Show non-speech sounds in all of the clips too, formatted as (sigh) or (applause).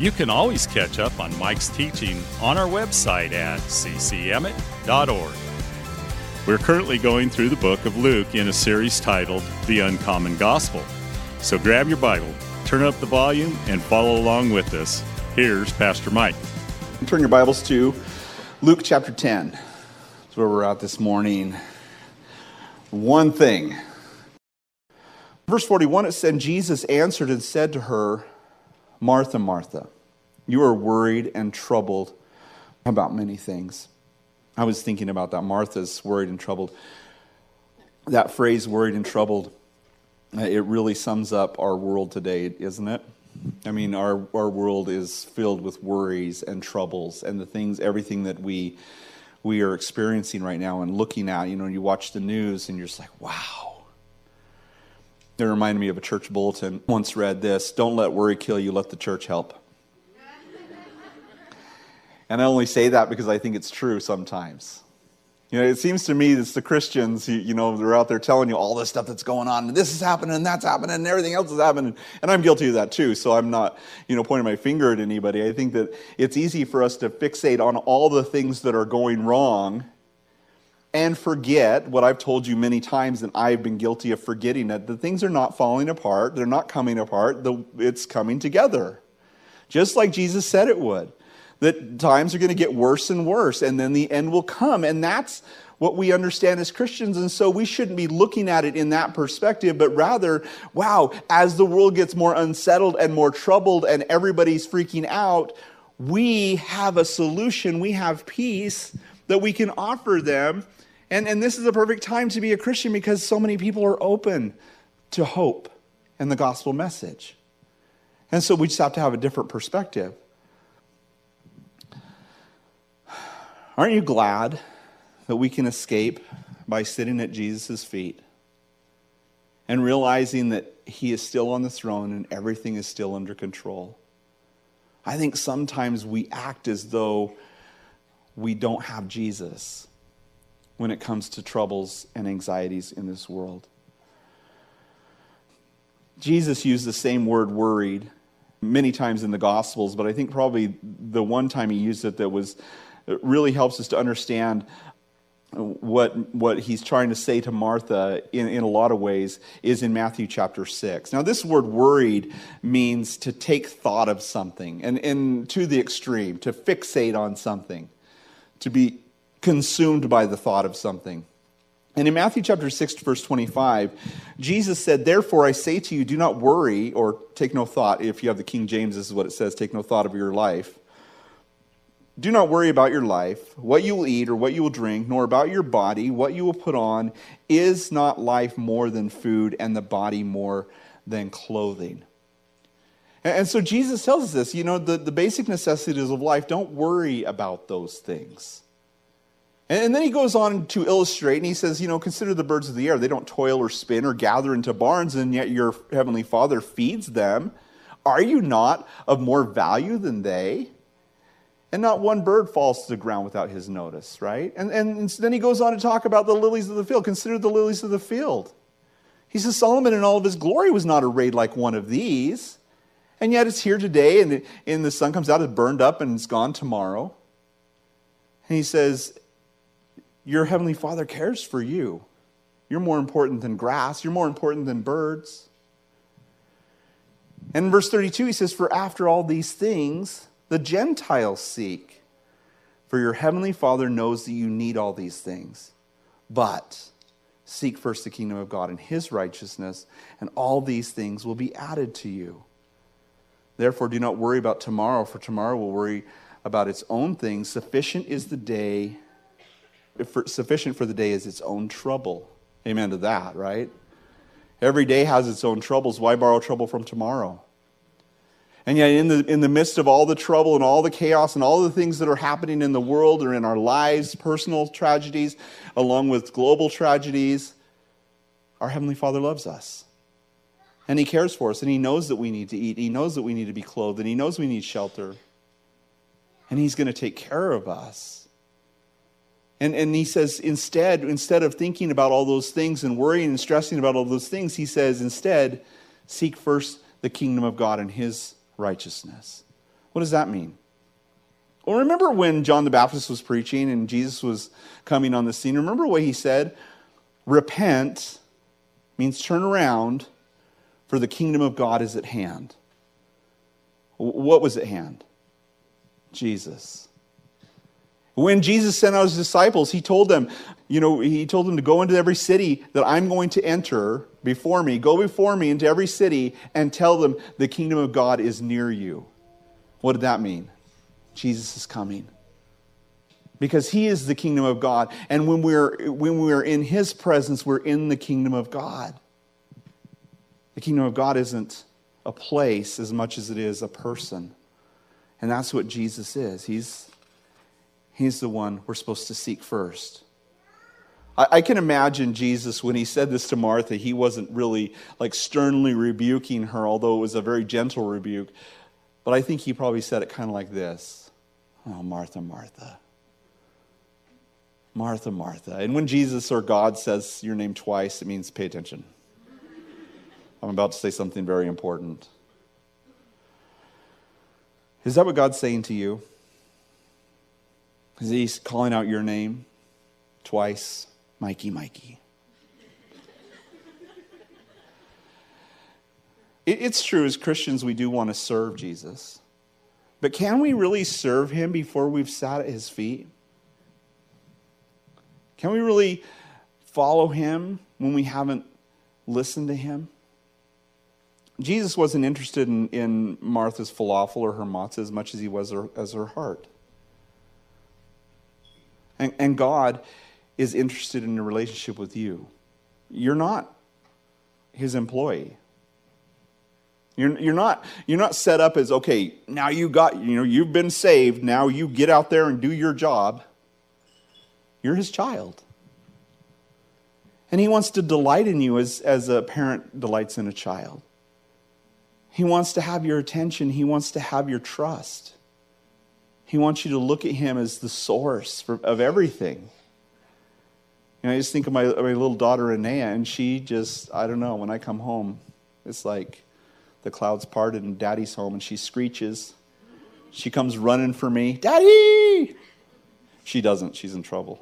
you can always catch up on Mike's teaching on our website at ccemmett.org. We're currently going through the book of Luke in a series titled The Uncommon Gospel. So grab your Bible, turn up the volume, and follow along with us. Here's Pastor Mike. Turn your Bibles to Luke chapter 10. That's where we're at this morning. One thing. Verse 41 it said, Jesus answered and said to her, Martha, Martha, you are worried and troubled about many things. I was thinking about that. Martha's worried and troubled. That phrase, worried and troubled, uh, it really sums up our world today, isn't it? I mean, our, our world is filled with worries and troubles and the things, everything that we, we are experiencing right now and looking at. You know, you watch the news and you're just like, wow it reminded me of a church bulletin. Once read this Don't let worry kill you, let the church help. and I only say that because I think it's true sometimes. You know, it seems to me it's the Christians, you, you know, they're out there telling you all this stuff that's going on, and this is happening, and that's happening, and everything else is happening. And I'm guilty of that too, so I'm not, you know, pointing my finger at anybody. I think that it's easy for us to fixate on all the things that are going wrong and forget what I've told you many times, and I've been guilty of forgetting that the things are not falling apart, they're not coming apart, it's coming together. Just like Jesus said it would. That times are going to get worse and worse, and then the end will come. And that's what we understand as Christians. And so we shouldn't be looking at it in that perspective, but rather, wow, as the world gets more unsettled and more troubled and everybody's freaking out, we have a solution, we have peace that we can offer them and, and this is a perfect time to be a Christian because so many people are open to hope and the gospel message. And so we just have to have a different perspective. Aren't you glad that we can escape by sitting at Jesus' feet and realizing that he is still on the throne and everything is still under control? I think sometimes we act as though we don't have Jesus when it comes to troubles and anxieties in this world. Jesus used the same word worried many times in the Gospels, but I think probably the one time he used it that was it really helps us to understand what, what he's trying to say to Martha in, in a lot of ways is in Matthew chapter 6. Now, this word worried means to take thought of something and, and to the extreme, to fixate on something, to be consumed by the thought of something. And in Matthew chapter 6, verse 25, Jesus said, Therefore I say to you, do not worry or take no thought. If you have the King James, this is what it says take no thought of your life. Do not worry about your life, what you will eat or what you will drink, nor about your body, what you will put on. Is not life more than food, and the body more than clothing? And so Jesus tells us this you know, the, the basic necessities of life, don't worry about those things. And then he goes on to illustrate, and he says, You know, consider the birds of the air. They don't toil or spin or gather into barns, and yet your heavenly Father feeds them. Are you not of more value than they? And not one bird falls to the ground without his notice, right? And, and then he goes on to talk about the lilies of the field. Consider the lilies of the field. He says, Solomon in all of his glory was not arrayed like one of these. And yet it's here today, and, and the sun comes out, it's burned up, and it's gone tomorrow. And he says, your Heavenly Father cares for you. You're more important than grass, you're more important than birds. And in verse 32, he says, For after all these things, the Gentiles seek. For your Heavenly Father knows that you need all these things. But seek first the kingdom of God and His righteousness, and all these things will be added to you. Therefore, do not worry about tomorrow, for tomorrow will worry about its own things. Sufficient is the day for, sufficient for the day is its own trouble. Amen to that, right? Every day has its own troubles. Why borrow trouble from tomorrow? And yet, in the, in the midst of all the trouble and all the chaos and all the things that are happening in the world or in our lives, personal tragedies, along with global tragedies, our Heavenly Father loves us. And He cares for us, and He knows that we need to eat. He knows that we need to be clothed, and He knows we need shelter. And He's going to take care of us. And, and He says, instead, instead of thinking about all those things and worrying and stressing about all those things, He says, instead, seek first the kingdom of God and His righteousness. What does that mean? Well, remember when John the Baptist was preaching and Jesus was coming on the scene? Remember what he said? Repent means turn around, for the kingdom of God is at hand. What was at hand? Jesus. When Jesus sent out his disciples, he told them, you know, he told them to go into every city that I'm going to enter before me. Go before me into every city and tell them the kingdom of God is near you. What did that mean? Jesus is coming. Because he is the kingdom of God. And when we're, when we're in his presence, we're in the kingdom of God. The kingdom of God isn't a place as much as it is a person. And that's what Jesus is. He's, he's the one we're supposed to seek first. I, can imagine Jesus when he said this to Martha, he wasn't really like sternly rebuking her, although it was a very gentle rebuke. But I think he probably said it kind of like this Oh, Martha, Martha. Martha, Martha. And when Jesus or God says your name twice, it means pay attention. I'm about to say something very important. Is that what God's saying to you? Is He calling out your name twice? Mikey, Mikey. It's true, as Christians, we do want to serve Jesus. But can we really serve him before we've sat at his feet? Can we really follow him when we haven't listened to him? Jesus wasn't interested in, in Martha's falafel or her matzah as much as he was her, as her heart. And, and God is interested in a relationship with you. You're not his employee. You're, you're, not, you're not set up as, okay, now you got, you know, you've been saved, now you get out there and do your job. You're his child. And he wants to delight in you as, as a parent delights in a child. He wants to have your attention, he wants to have your trust. He wants you to look at him as the source for, of everything. You know, I just think of my, my little daughter, Anea, and she just, I don't know, when I come home, it's like the clouds parted and daddy's home and she screeches. She comes running for me, Daddy! She doesn't, she's in trouble.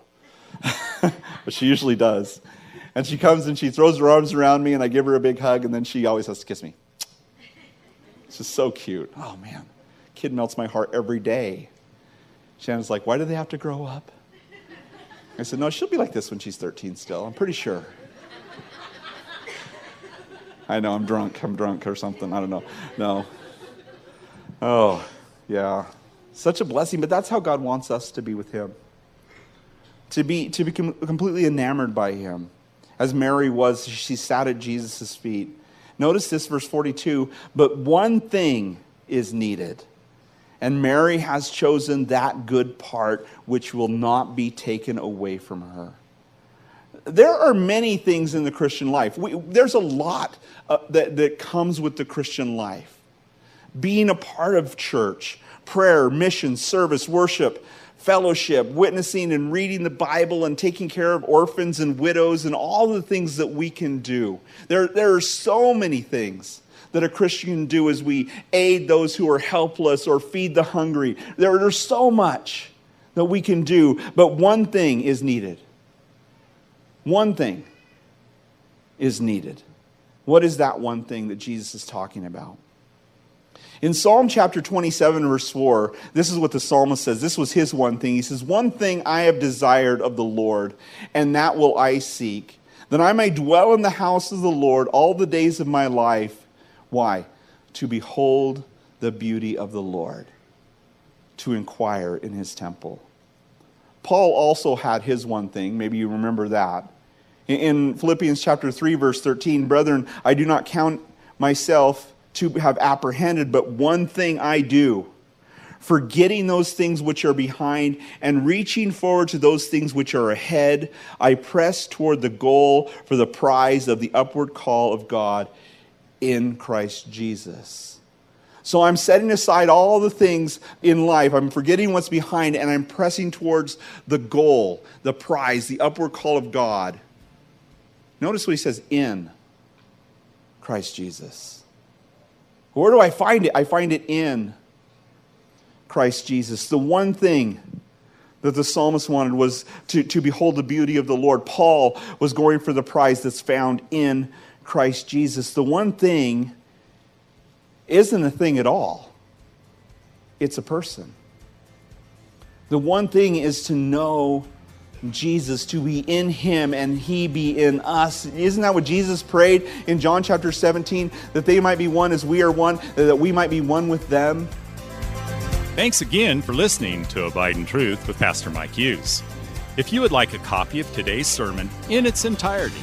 (laughs) but she usually does. And she comes and she throws her arms around me and I give her a big hug and then she always has to kiss me. It's just so cute. Oh man, kid melts my heart every day. Shannon's like, why do they have to grow up? I said, no, she'll be like this when she's 13 still. I'm pretty sure. I know, I'm drunk. I'm drunk or something. I don't know. No. Oh, yeah. Such a blessing, but that's how God wants us to be with Him. To be, to be completely enamored by Him. As Mary was, she sat at Jesus' feet. Notice this, verse 42 but one thing is needed. And Mary has chosen that good part which will not be taken away from her there are many things in the Christian life. We, there's a lot uh, that, that comes with the Christian life. Being a part of church, prayer, mission, service, worship, fellowship, witnessing and reading the Bible and taking care of orphans and widows and all the things that we can do. There, there are so many things that a Christian do as we aid those who are helpless or feed the hungry. There, there's so much that we can do, but one thing is needed one thing is needed. What is that one thing that Jesus is talking about? In Psalm chapter 27, verse 4, this is what the psalmist says. This was his one thing. He says, One thing I have desired of the Lord, and that will I seek, that I may dwell in the house of the Lord all the days of my life. Why? To behold the beauty of the Lord, to inquire in his temple. Paul also had his one thing. Maybe you remember that. In Philippians chapter 3, verse 13, brethren, I do not count myself to have apprehended, but one thing I do forgetting those things which are behind and reaching forward to those things which are ahead, I press toward the goal for the prize of the upward call of God in Christ Jesus. So I'm setting aside all the things in life. I'm forgetting what's behind and I'm pressing towards the goal, the prize, the upward call of God. Notice what he says in Christ Jesus. Where do I find it? I find it in Christ Jesus. The one thing that the psalmist wanted was to, to behold the beauty of the Lord. Paul was going for the prize that's found in Christ Jesus. The one thing isn't a thing at all, it's a person. The one thing is to know Jesus, to be in him and he be in us. Isn't that what Jesus prayed in John chapter 17? That they might be one as we are one, that we might be one with them? Thanks again for listening to Abide in Truth with Pastor Mike Hughes. If you would like a copy of today's sermon in its entirety,